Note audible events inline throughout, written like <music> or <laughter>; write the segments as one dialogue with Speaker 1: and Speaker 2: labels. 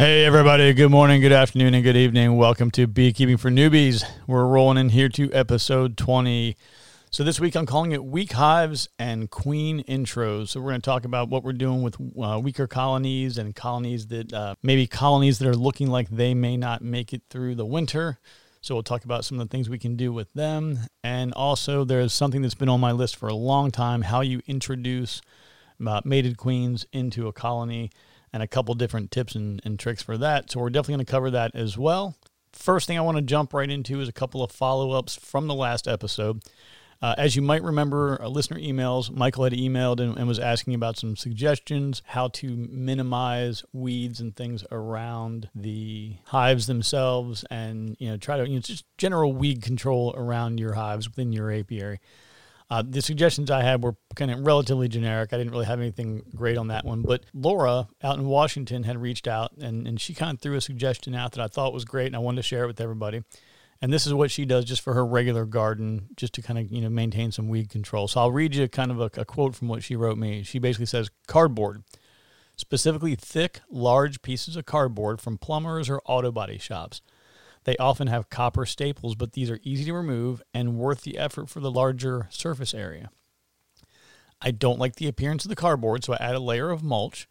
Speaker 1: Hey, everybody. Good morning, good afternoon, and good evening. Welcome to Beekeeping for Newbies. We're rolling in here to episode 20. So, this week I'm calling it Weak Hives and Queen Intros. So, we're going to talk about what we're doing with uh, weaker colonies and colonies that uh, maybe colonies that are looking like they may not make it through the winter. So, we'll talk about some of the things we can do with them. And also, there's something that's been on my list for a long time how you introduce uh, mated queens into a colony and a couple different tips and, and tricks for that. So we're definitely going to cover that as well. First thing I want to jump right into is a couple of follow ups from the last episode. Uh, as you might remember, uh, listener emails, Michael had emailed and, and, was asking about some suggestions how to minimize weeds and things around the hives themselves, and you know try to you know, just general weed control around your hives within your apiary. Uh, the suggestions I had were kind of relatively generic. I didn't really have anything great on that one. But Laura out in Washington had reached out and, and she kind of threw a suggestion out that I thought was great and I wanted to share it with everybody. And this is what she does just for her regular garden, just to kind of you know maintain some weed control. So I'll read you kind of a, a quote from what she wrote me. She basically says, "Cardboard, specifically thick, large pieces of cardboard from plumbers or auto body shops." They often have copper staples, but these are easy to remove and worth the effort for the larger surface area. I don't like the appearance of the cardboard, so I add a layer of mulch.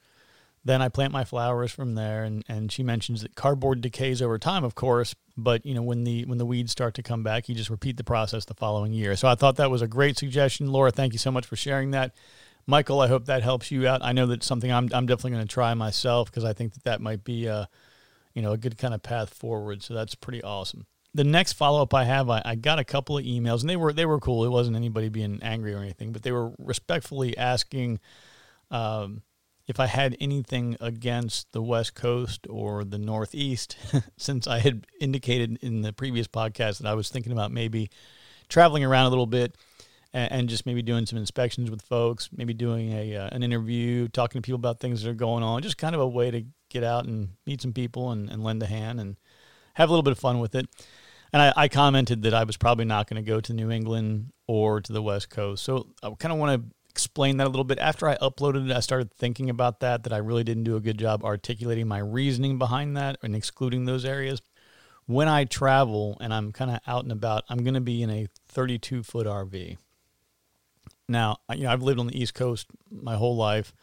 Speaker 1: Then I plant my flowers from there, and, and she mentions that cardboard decays over time, of course, but you know when the when the weeds start to come back, you just repeat the process the following year. So I thought that was a great suggestion, Laura. Thank you so much for sharing that. Michael, I hope that helps you out. I know that's something I'm I'm definitely going to try myself because I think that that might be a you know, a good kind of path forward. So that's pretty awesome. The next follow up I have, I, I got a couple of emails and they were they were cool. It wasn't anybody being angry or anything, but they were respectfully asking um, if I had anything against the West Coast or the Northeast, <laughs> since I had indicated in the previous podcast that I was thinking about maybe traveling around a little bit and, just maybe doing some inspections with folks, maybe doing a uh, an interview, talking to people about things that are going on, just kind of a way to get out and meet some people and, and lend a hand and have a little bit of fun with it. And I, I commented that I was probably not going to go to New England or to the West Coast. So I kind of want to explain that a little bit. After I uploaded it, I started thinking about that, that I really didn't do a good job articulating my reasoning behind that and excluding those areas. When I travel and I'm kind of out and about, I'm going to be in a 32 foot RV. Now, you know, I've lived on the East Coast my whole life.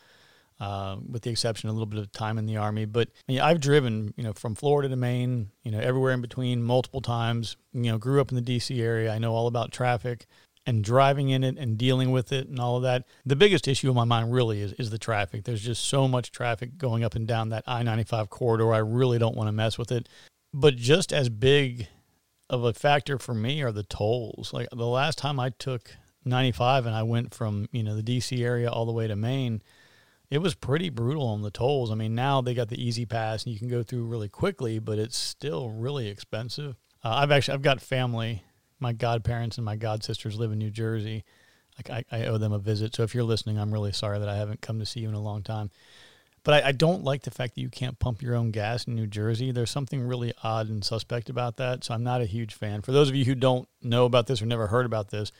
Speaker 1: Uh, with the exception of a little bit of time in the army. But I've driven, you know, from Florida to Maine, you know, everywhere in between, multiple times. You know, grew up in the D.C. area. I know all about traffic and driving in it and dealing with it and all of that. The biggest issue in my mind really is is the traffic. There's just so much traffic going up and down that I-95 corridor. I really don't want to mess with it. But just as big of a factor for me are the tolls. Like the last time I took 95 and I went from, you know, the DC area all the way to Maine, it was pretty brutal on the tolls. I mean, now they got the E-ZPass and you can go through really quickly, but it's still really expensive. Uh, I've actually I've got family, my godparents and my godsisters live in New Jersey. Like I, I, owe them a visit. So if you're listening, I'm really sorry that I haven't come to see you in a long time. But I, I don't like the fact that you can't pump your own gas in New Jersey. There's something really odd and suspect about that. So I'm not a huge fan. For those of you who don't know about this or never heard about this,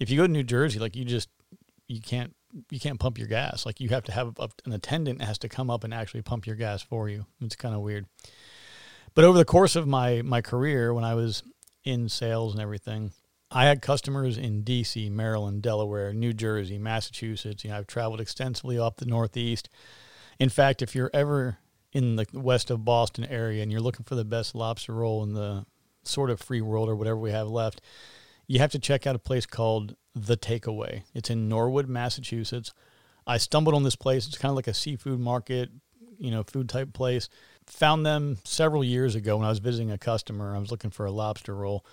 Speaker 1: if you go to New Jersey, like you just you can't you can't pump your gas. Like you have to have a, an attendant has to come up and actually pump your gas for you. It's kind of weird. But over the course of my my career, when I was in sales and everything, I had customers in D.C., Maryland, Delaware, New Jersey, Massachusetts. You know, I've traveled extensively up the Northeast. In fact, if you're ever in the west of Boston area and you're looking for the best lobster roll in the sort of free world or whatever we have left, you have to check out a place called The Takeaway. It's in Norwood, Massachusetts. I stumbled on this place. It's kind of like a seafood market, you know, food type place. Found them several years ago when I was visiting a customer. I was looking for a lobster roll.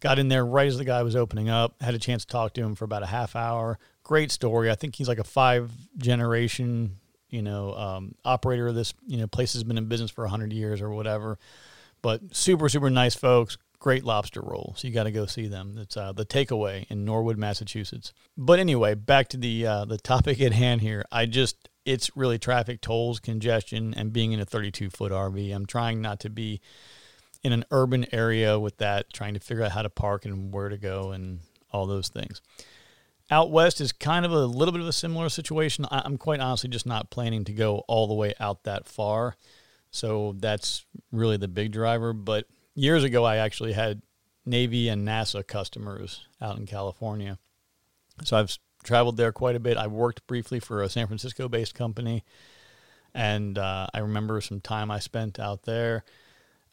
Speaker 1: Got in there right as the guy was opening up. Had a chance to talk to him for about a half hour. Great story. I think he's like a five generation, you know, um, operator of this. You know, place has been in business for hundred years or whatever. But super, super nice folks great lobster roll. So you got to go see them. It's uh, the Takeaway in Norwood, Massachusetts. But anyway, back to the uh, the topic at hand here. I just it's really traffic tolls, congestion, and being in a 32 foot RV. I'm trying not to be in an urban area with that, trying to figure out how to park and where to go and all those things. Out west is kind of a little bit of a similar situation. I'm quite honestly just not planning to go all the way out that far. So that's really the big driver. But years ago, I actually had Navy and NASA customers out in California. So I've traveled there quite a bit. I worked briefly for a San Francisco based company, and uh, I remember some time I spent out there.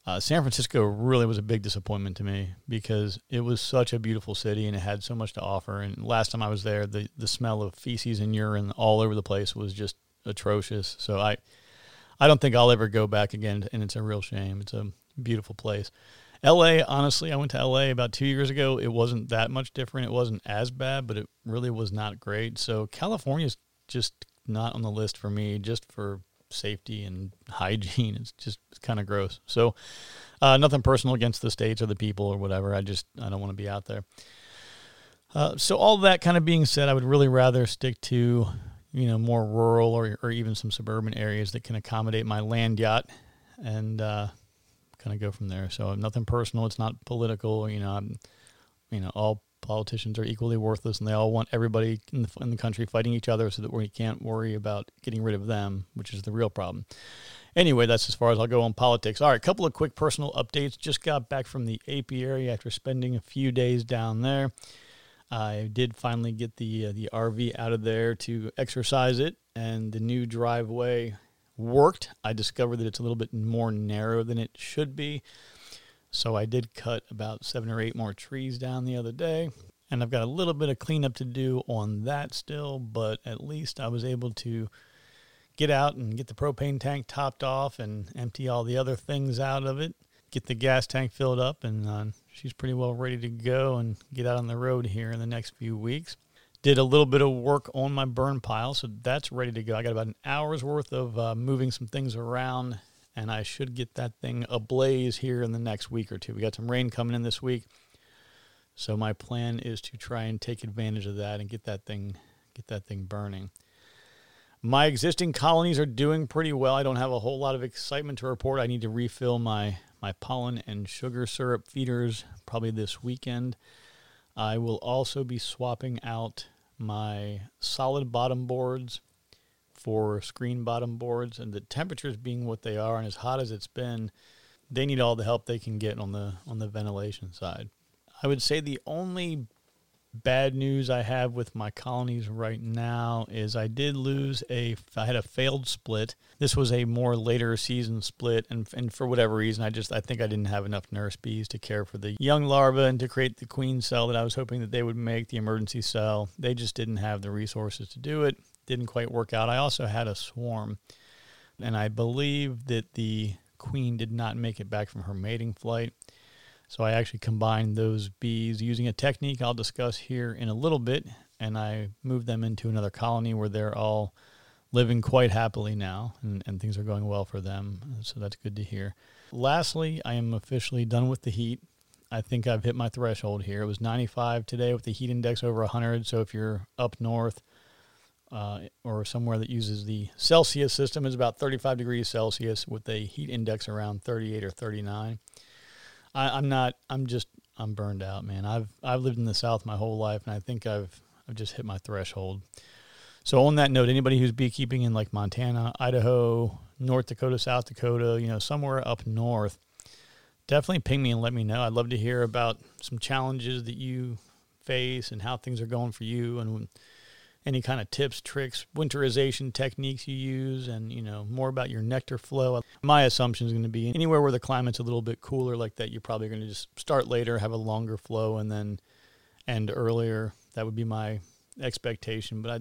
Speaker 1: Uh, San Francisco really was a big disappointment to me because it was such a beautiful city and it had so much to offer. And last time I was there, the, the smell of feces and urine all over the place was just atrocious. So I, I don't think I'll ever go back again, and it's a real shame. It's a beautiful place. LA, honestly, I went to LA about two years ago. It wasn't that much different. It wasn't as bad, but it really was not great. So California is just not on the list for me, just for safety and hygiene. <laughs> It's just kind of gross. So uh, nothing personal against the states or the people or whatever. I just I don't want to be out there. Uh, so all that kind of being said, I would really rather stick to you know more rural or or even some suburban areas that can accommodate my land yacht and. Uh, kind of go from there. So nothing personal. It's not political. You know, I'm, you know, all politicians are equally worthless, and they all want everybody in the, in the country fighting each other, so that we can't worry about getting rid of them, which is the real problem. Anyway, that's as far as I'll go on politics. All right, a couple of quick personal updates. Just got back from the apiary after spending a few days down there. I did finally get the uh, the RV out of there to exercise it, and the new driveway worked. I discovered that it's a little bit more narrow than it should be. So I did cut about seven or eight more trees down the other day. And I've got a little bit of cleanup to do on that still, but at least I was able to get out and get the propane tank topped off and empty all the other things out of it, get the gas tank filled up, and uh, she's pretty well ready to go and get out on the road here in the next few weeks. Did a little bit of work on my burn pile, so that's ready to go. I got about an hour's worth of uh, moving some things around, and I should get that thing ablaze here in the next week or two. We got some rain coming in this week, so my plan is to try and take advantage of that and get that thing get that thing burning. My existing colonies are doing pretty well. I don't have a whole lot of excitement to report. I need to refill my my pollen and sugar syrup feeders probably this weekend. I will also be swapping out my solid bottom boards for screen bottom boards and the temperatures being what they are and as hot as it's been they need all the help they can get on the on the ventilation side. I would say the only bad news I have with my colonies right now is I did lose a I had a failed split. This was a more later season split and and for whatever reason I just I think I didn't have enough nurse bees to care for the young larvae and to create the queen cell that I was hoping that they would make the emergency cell. They just didn't have the resources to do it. Didn't quite work out. I also had a swarm and I believe that the queen did not make it back from her mating flight. So I actually combined those bees using a technique I'll discuss here in a little bit, and I moved them into another colony where they're all living quite happily now, and, and things are going well for them. So that's good to hear. Lastly, I am officially done with the heat. I think I've hit my threshold here. It was 95 today with the heat index over 100. So if you're up north uh, or somewhere that uses the Celsius system, it's about 35 degrees Celsius with a heat index around 38 or 39. I, am not. I'm just. I'm burned out, man. I've I've lived in the South my whole life, and I think I've I've just hit my threshold. So on that note, anybody who's beekeeping in like Montana, Idaho, North Dakota, South Dakota, you know, somewhere up north, definitely ping me and let me know. I'd love to hear about some challenges that you face and how things are going for you and any kind of tips, tricks, winterization techniques you use, and you know more about your nectar flow. My assumption is going to be anywhere where the climate's a little bit cooler like that, you're probably going to just start later, have a longer flow, and then end earlier. That would be my expectation, but I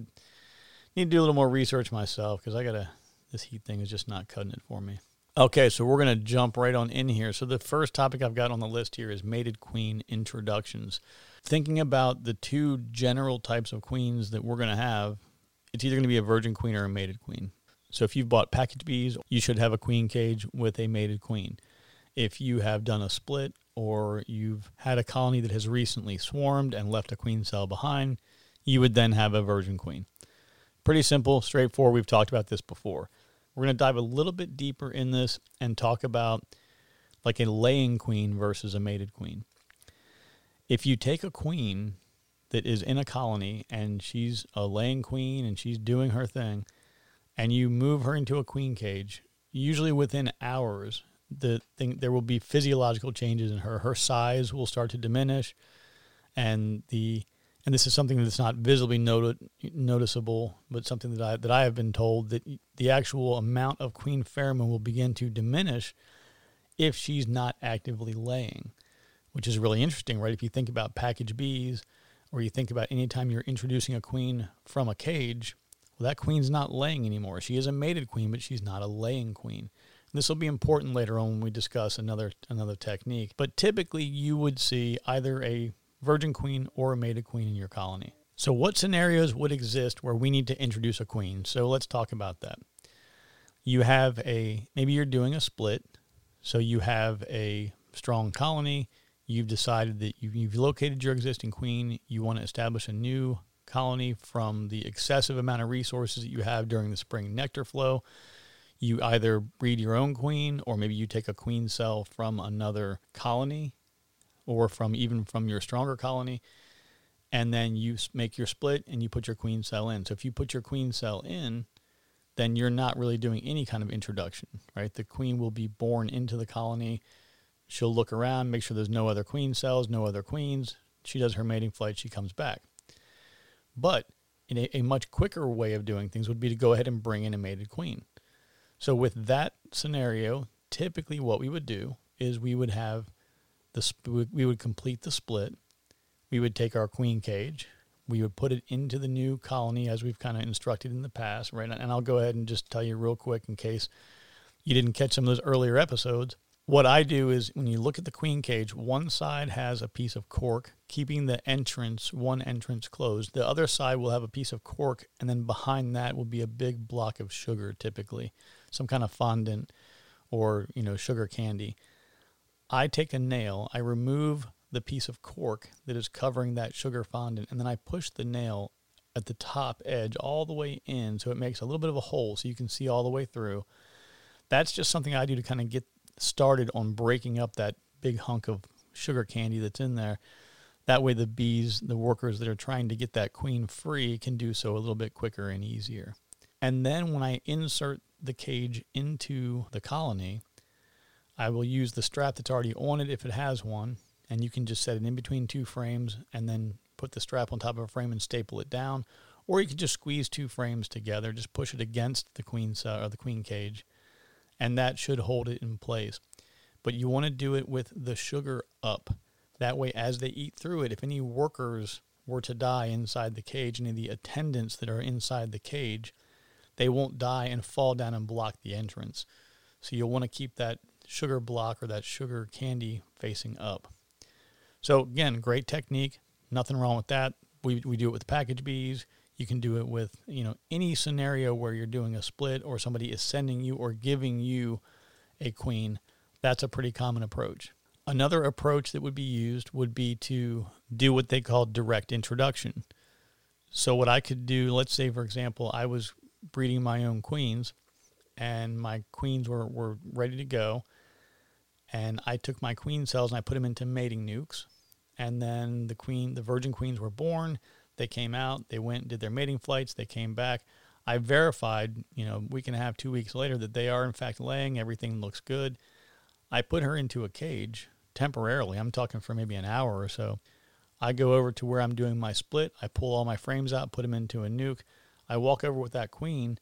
Speaker 1: need to do a little more research myself because I gotta. This heat thing is just not cutting it for me. Okay, so we're going to jump right on in here. So, the first topic I've got on the list here is mated queen introductions. Thinking about the two general types of queens that we're going to have, it's either going to be a virgin queen or a mated queen. So, if you've bought package bees, you should have a queen cage with a mated queen. If you have done a split or you've had a colony that has recently swarmed and left a queen cell behind, you would then have a virgin queen. Pretty simple, straightforward. We've talked about this before. We're going to dive a little bit deeper in this and talk about like a laying queen versus a mated queen. If you take a queen that is in a colony and she's a laying queen and she's doing her thing, and you move her into a queen cage, usually within hours, the thing there will be physiological changes in her. Her size will start to diminish, and the and this is something that's not visibly noted, noticeable, but something that I that I have been told that the actual amount of queen pheromone will begin to diminish if she's not actively laying, which is really interesting, right? If you think about package bees, or you think about anytime you're introducing a queen from a cage, well, that queen's not laying anymore. She is a mated queen, but she's not a laying queen. This will be important later on when we discuss another another technique. But typically, you would see either a virgin queen or a mated queen in your colony. So, what scenarios would exist where we need to introduce a queen? So, let's talk about that. You have a, maybe you're doing a split. So, you have a strong colony. You've decided that you've located your existing queen. You want to establish a new colony from the excessive amount of resources that you have during the spring nectar flow. You either breed your own queen or maybe you take a queen cell from another colony or from even from your stronger colony, and then you make your split and you put your queen cell in. So if you put your queen cell in, then you're not really doing any kind of introduction, right? The queen will be born into the colony. She'll look around, make sure there's no other queen cells, no other queens. She does her mating flight, she comes back. But in a, a much quicker way of doing things would be to go ahead and bring in a mated queen. So with that scenario, typically what we would do is we would have the we would complete the split. We would take our queen cage. We would put it into the new colony as we've kind of instructed in the past, right? And I'll go ahead and just tell you real quick in case you didn't catch some of those earlier episodes. What I do is when you look at the queen cage, one side has a piece of cork keeping the entrance, one entrance closed. The other side will have a piece of cork, and then behind that will be a big block of sugar, typically some kind of fondant or you know sugar candy. I take a nail, I remove the piece of cork that is covering that sugar fondant, and then I push the nail at the top edge all the way in so it makes a little bit of a hole so you can see all the way through. That's just something I do to kind of get started on breaking up that big hunk of sugar candy that's in there. That way, the bees, the workers that are trying to get that queen free, can do so a little bit quicker and easier. And then when I insert the cage into the colony, I will use the strap that's already on it if it has one, and you can just set it in between two frames and then put the strap on top of a frame and staple it down. Or you can just squeeze two frames together, just push it against the queen uh, or the queen cage, and that should hold it in place. But you want to do it with the sugar up. That way, as they eat through it, if any workers were to die inside the cage, any of the attendants that are inside the cage, they won't die and fall down and block the entrance. So you'll want to keep that sugar block or that sugar candy facing up. So again, great technique. Nothing wrong with that. We, we do it with package bees. You can do it with you know any scenario where you're doing a split or somebody is sending you or giving you a queen. That's a pretty common approach. Another approach that would be used would be to do what they call direct introduction. So what I could do, let's say for example, I was breeding my own queens and my queens were, were ready to go and I took my queen cells and I put them into mating nucs. And then the queen, the virgin queens were born. They came out. They went, did their mating flights. They came back. I verified, you know, week and a half, two weeks later, that they are in fact laying. Everything looks good. I put her into a cage temporarily. I'm talking for maybe an hour or so. I go over to where I'm doing my split. I pull all my frames out, put them into a nuc. I walk over with that queen,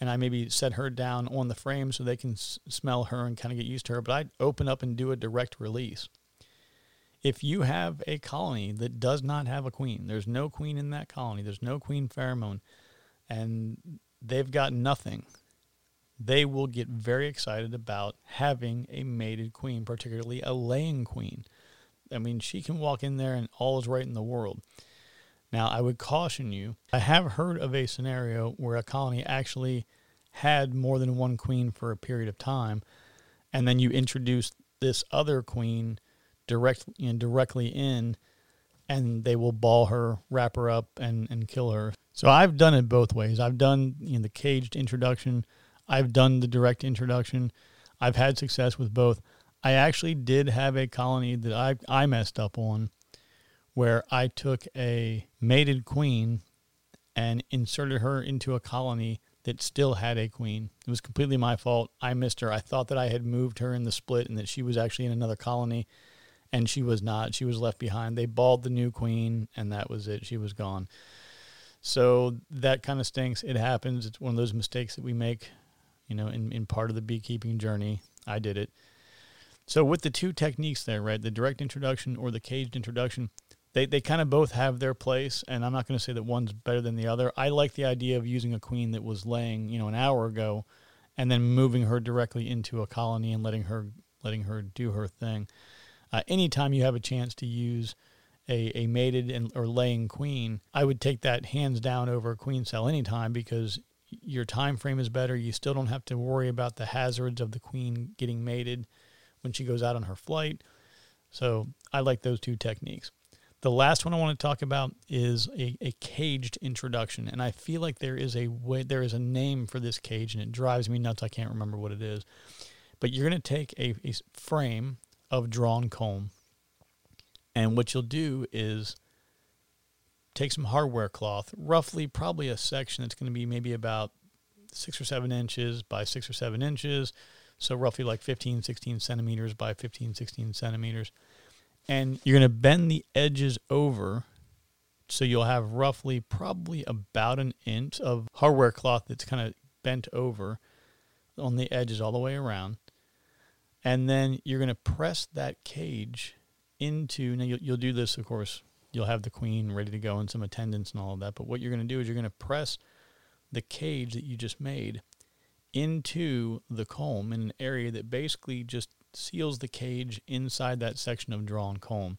Speaker 1: and I maybe set her down on the frame so they can s- smell her and kind of get used to her. But I open up and do a direct release. If you have a colony that does not have a queen, there's no queen in that colony, there's no queen pheromone, and they've got nothing, they will get very excited about having a mated queen, particularly a laying queen. I mean, she can walk in there and all is right in the world. Now, I would caution you. I have heard of a scenario where a colony actually had more than one queen for a period of time, and then you introduce this other queen direct, you know, directly in, and they will ball her, wrap her up, and, and kill her. So I've done it both ways. I've done you know, the caged introduction, I've done the direct introduction. I've had success with both. I actually did have a colony that I, I messed up on where I took a mated queen and inserted her into a colony that still had a queen. It was completely my fault. I missed her. I thought that I had moved her in the split and that she was actually in another colony, and she was not. She was left behind. They balled the new queen, and that was it. She was gone. So that kind of stinks. It happens. It's one of those mistakes that we make, you know, in, in part of the beekeeping journey. I did it. So with the two techniques there, right, the direct introduction or the caged introduction, they, they kind of both have their place, and I'm not going to say that one's better than the other. I like the idea of using a queen that was laying, you know, an hour ago, and then moving her directly into a colony and letting her letting her do her thing. Uh, anytime you have a chance to use a, a mated and, or laying queen, I would take that hands down over a queen cell anytime because your time frame is better. You still don't have to worry about the hazards of the queen getting mated when she goes out on her flight. So I like those two techniques. The last one I want to talk about is a, a caged introduction, and I feel like there is a way, there is a name for this cage, and it drives me nuts. I can't remember what it is, but you're going to take a, a frame of drawn comb, and what you'll do is take some hardware cloth, roughly probably a section that's going to be maybe about six or seven inches by six or seven inches, so roughly like 15, 16 centimeters by 15, 16 centimeters. And you're going to bend the edges over so you'll have roughly probably about an inch of hardware cloth that's kind of bent over on the edges all the way around and then you're going to press that cage into now you'll, you'll do this of course you'll have the queen ready to go and some attendants and all of that but what you're going to do is you're going to press the cage that you just made into the comb in an area that basically just seals the cage inside that section of drawn comb.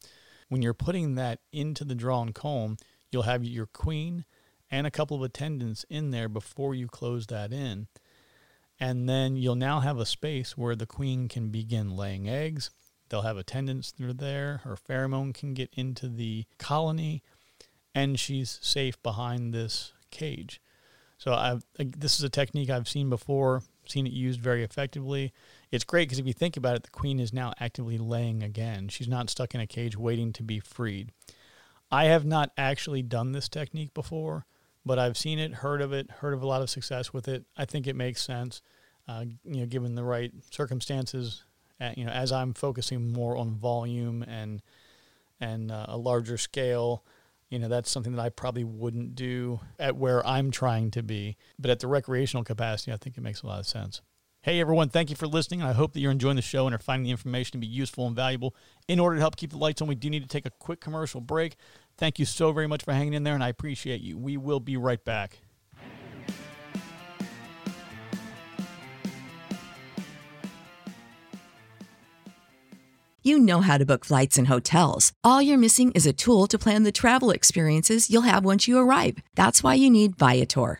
Speaker 1: When you're putting that into the drawn comb, you'll have your queen and a couple of attendants in there before you close that in. And then you'll now have a space where the queen can begin laying eggs. They'll have attendants are there. Her pheromone can get into the colony, and she's safe behind this cage. So I've, this is a technique I've seen before, seen it used very effectively. It's great because if you think about it, the queen is now actively laying again. She's not stuck in a cage waiting to be freed. I have not actually done this technique before, but I've seen it, heard of it, heard of a lot of success with it. I think it makes sense, uh, you know, given the right circumstances. Uh, you know, as I'm focusing more on volume and and uh, a larger scale, you know, that's something that I probably wouldn't do at where I'm trying to be. But at the recreational capacity, I think it makes a lot of sense. Hey everyone, thank you for listening. I hope that you're enjoying the show and are finding the information to be useful and valuable. In order to help keep the lights on, we do need to take a quick commercial break. Thank you so very much for hanging in there, and I appreciate you. We will be right back.
Speaker 2: You know how to book flights and hotels. All you're missing is a tool to plan the travel experiences you'll have once you arrive. That's why you need Viator.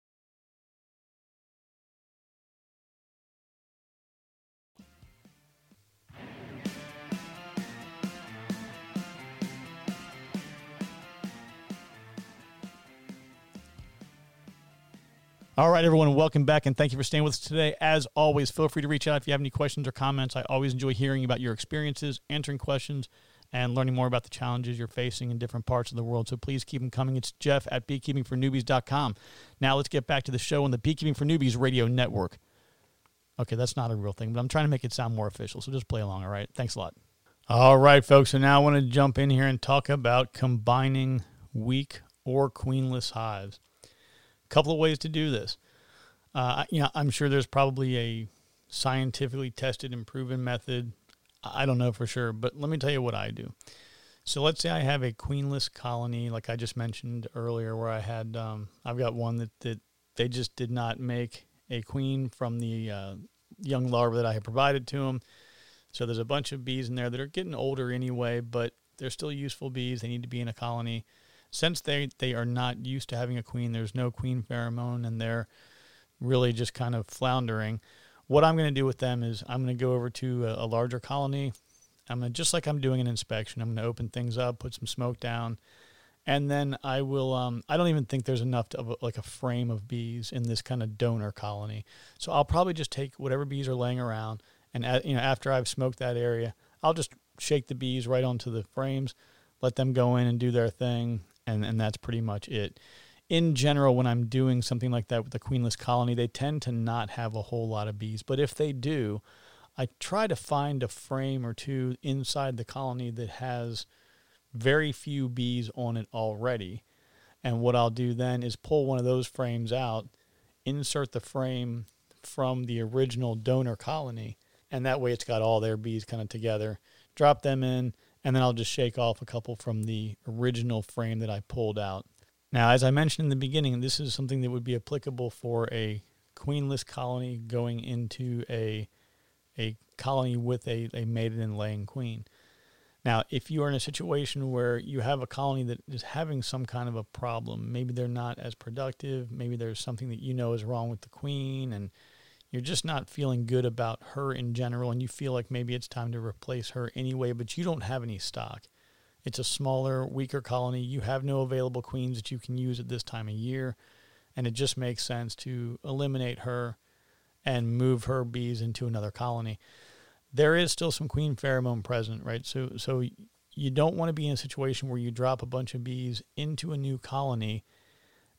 Speaker 1: All right, everyone, welcome back and thank you for staying with us today. As always, feel free to reach out if you have any questions or comments. I always enjoy hearing about your experiences, answering questions, and learning more about the challenges you're facing in different parts of the world. So please keep them coming. It's Jeff at beekeepingfornewbies.com. Now let's get back to the show on the Beekeeping for Newbies radio network. Okay, that's not a real thing, but I'm trying to make it sound more official. So just play along, all right? Thanks a lot. All right, folks. So now I want to jump in here and talk about combining weak or queenless hives couple of ways to do this. Uh, you know, I'm sure there's probably a scientifically tested and proven method. I don't know for sure, but let me tell you what I do. So let's say I have a queenless colony, like I just mentioned earlier, where I had, um, I've got one that, that they just did not make a queen from the uh, young larva that I had provided to them. So there's a bunch of bees in there that are getting older anyway, but they're still useful bees. They need to be in a colony since they they are not used to having a queen, there's no queen pheromone, and they're really just kind of floundering. What I'm going to do with them is I'm going to go over to a, a larger colony. I'm going to just like I'm doing an inspection. I'm going to open things up, put some smoke down, and then I will. Um, I don't even think there's enough to, of like a frame of bees in this kind of donor colony. So I'll probably just take whatever bees are laying around, and at, you know after I've smoked that area, I'll just shake the bees right onto the frames, let them go in and do their thing, and and that's pretty much it. In general, when I'm doing something like that with the queenless colony, they tend to not have a whole lot of bees. But if they do, I try to find a frame or two inside the colony that has very few bees on it already. And what I'll do then is pull one of those frames out, insert the frame from the original donor colony, and that way it's got all their bees kind of together. Drop them in, and then I'll just shake off a couple from the original frame that I pulled out. Now, as I mentioned in the beginning, this is something that would be applicable for a queenless colony going into a a colony with a, a maiden and laying queen. Now, if you are in a situation where you have a colony that is having some kind of a problem, maybe they're not as productive, maybe there's something that you know is wrong with the queen and you're just not feeling good about her in general and you feel like maybe it's time to replace her anyway, but you don't have any stock. It's a smaller, weaker colony. You have no available queens that you can use at this time of year, and it just makes sense to eliminate her and move her bees into another colony. There is still some queen pheromone present, right? So so you don't want to be in a situation where you drop a bunch of bees into a new colony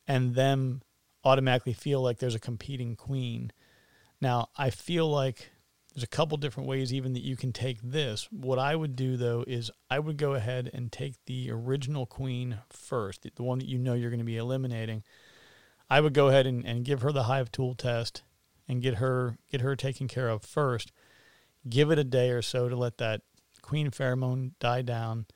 Speaker 1: and them automatically feel like there's a competing queen now, I feel like there's a couple different ways even that you can take this. What I would do though is I would go ahead and take the original queen first, the one that you know you're going to be eliminating. I would go ahead and, and give her the hive tool test and get her get her taken care of first. Give it a day or so to let that queen pheromone die down.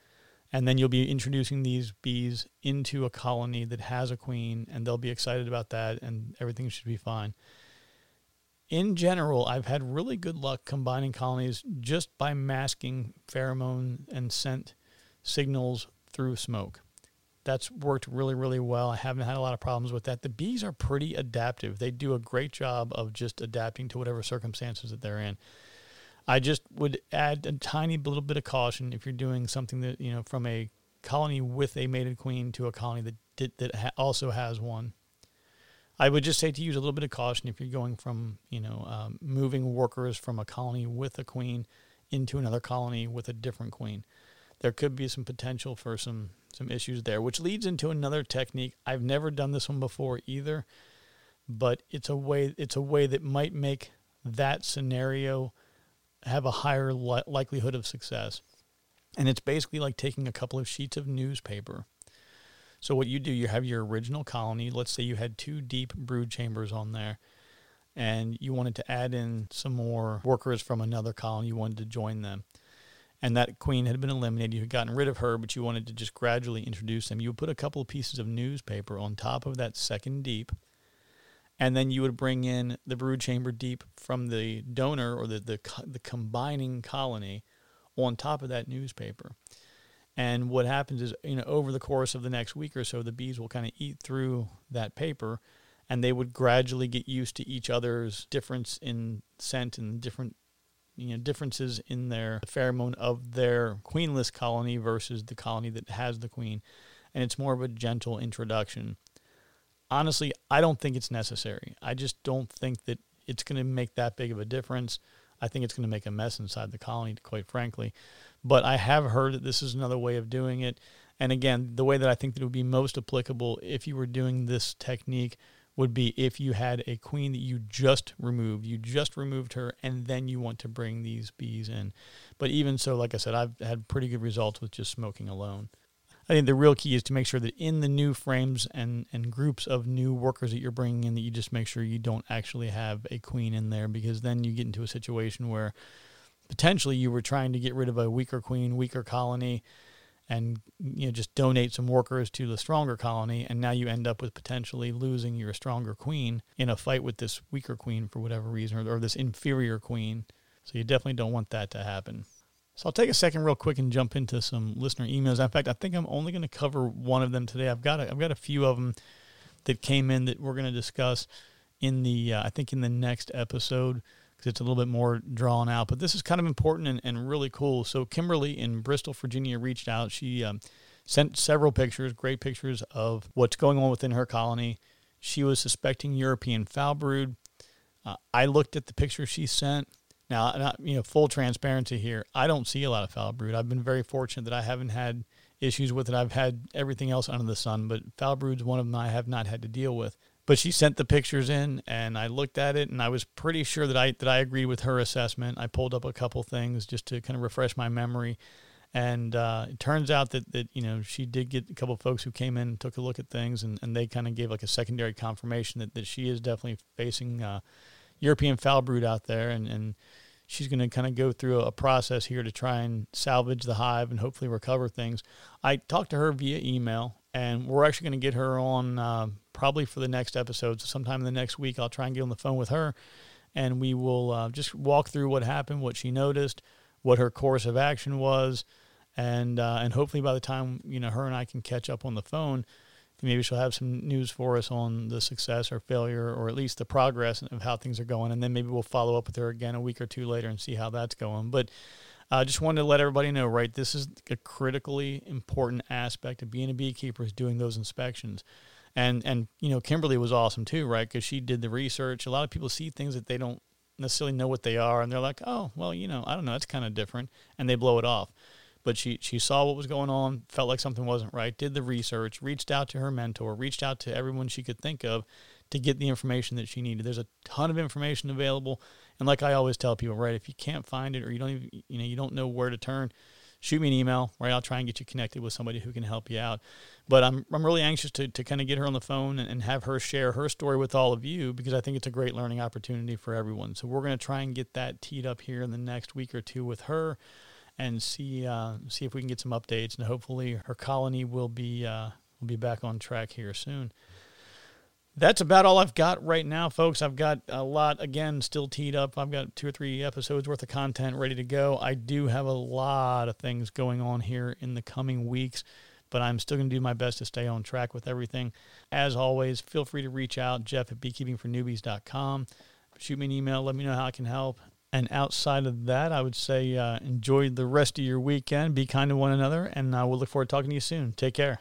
Speaker 1: And then you'll be introducing these bees into a colony that has a queen, and they'll be excited about that, and everything should be fine in general, I've had really good luck combining colonies just by masking pheromone and scent signals through smoke. That's worked really, really well. I haven't had a lot of problems with that. The bees are pretty adaptive. They do a great job of just adapting to whatever circumstances that they're in. I just would add a tiny little bit of caution if you're doing something that, you know, from a colony with a mated queen to a colony that that ha- also has one I would just say to use a little bit of caution if you're going from, you know, um, moving workers from a colony with a queen into another colony with a different queen. There could be some potential for some some issues there, which leads into another technique. I've never done this one before either, but it's a way it's a way that might make that scenario have a higher li- likelihood of success. And it's basically like taking a couple of sheets of newspaper so what you do, you have your original colony. Let's say you had two deep brood chambers on there, and you wanted to add in some more workers from another colony. You wanted to join them, and that queen had been eliminated. You had gotten rid of her, but you wanted to just gradually introduce them. You would put a couple of pieces of newspaper on top of that second deep, and then you would bring in the brood chamber deep from the donor or the the, the combining colony on top of that newspaper. And what happens is, you know, over the course of the next week or so, the bees will kind of eat through that paper, and they would gradually get used to each other's difference in scent and different, you know, differences in their pheromone of their queenless colony versus the colony that has the queen, and it's more of a gentle introduction. Honestly, I don't think it's necessary. I just don't think that it's going to make that big of a difference. I think it's going to make a mess inside the colony, quite frankly. But I have heard that this is another way of doing it. And again, the way that I think that it would be most applicable if you were doing this technique would be if you had a queen that you just removed, you just removed her, and then you want to bring these bees in. But even so, like I said, I've had pretty good results with just smoking alone. I think the real key is to make sure that in the new frames and, and groups of new workers that you're bringing in, that you just make sure you don't actually have a queen in there because then you get into a situation where potentially you were trying to get rid of a weaker queen, weaker colony, and you know just donate some workers to the stronger colony, and now you end up with potentially losing your stronger queen in a fight with this weaker queen for whatever reason, or, or this inferior queen. So you definitely don't want that to happen. So I'll take a second, real quick, and jump into some listener emails. In fact, I think I'm only going to cover one of them today. I've got a, I've got a few of them that came in that we're going to discuss in the uh, I think in the next episode because it's a little bit more drawn out. But this is kind of important and, and really cool. So Kimberly in Bristol, Virginia, reached out. She um, sent several pictures, great pictures of what's going on within her colony. She was suspecting European foul brood. Uh, I looked at the pictures she sent. Now, not, you know, full transparency here. I don't see a lot of foul brood. I've been very fortunate that I haven't had issues with it. I've had everything else under the sun, but foul brood's one of them I have not had to deal with. But she sent the pictures in, and I looked at it, and I was pretty sure that I that I agreed with her assessment. I pulled up a couple things just to kind of refresh my memory, and uh, it turns out that that you know she did get a couple folks who came in and took a look at things, and, and they kind of gave like a secondary confirmation that, that she is definitely facing. Uh, European foul brood out there, and, and she's going to kind of go through a process here to try and salvage the hive and hopefully recover things. I talked to her via email, and we're actually going to get her on uh, probably for the next episode. So sometime in the next week, I'll try and get on the phone with her, and we will uh, just walk through what happened, what she noticed, what her course of action was, and uh, and hopefully by the time you know her and I can catch up on the phone maybe she'll have some news for us on the success or failure or at least the progress of how things are going. And then maybe we'll follow up with her again a week or two later and see how that's going. But I uh, just wanted to let everybody know right this is a critically important aspect of being a beekeeper is doing those inspections. And and you know kimberly was awesome too right because she did the research. A lot of people see things that they don't necessarily know what they are and they're like oh well you know i don't know that's kind of different and they blow it off but she she saw what was going on, felt like something wasn't right, did the research, reached out to her mentor, reached out to everyone she could think of to get the information that she needed. There's a ton of information available, and like I always tell people, right, if you can't find it or you don't even you know you don't know where to turn, shoot me an email, right? I'll try and get you connected with somebody who can help you out. But I'm I'm really anxious to to kind of get her on the phone and, and have her share her story with all of you because I think it's a great learning opportunity for everyone. So we're going to try and get that teed up here in the next week or two with her and see uh, see if we can get some updates. And hopefully, her colony will be uh, will be back on track here soon. That's about all I've got right now, folks. I've got a lot again still teed up. I've got two or three episodes worth of content ready to go. I do have a lot of things going on here in the coming weeks but I'm still going to do my best to stay on track with everything. As always, feel free to reach out, Jeff at beekeepingfornewbies.com. Shoot me an email, let me know how I can help. And outside of that, I would say uh, enjoy the rest of your weekend. Be kind to one another, and uh, we'll look forward to talking to you soon. Take care.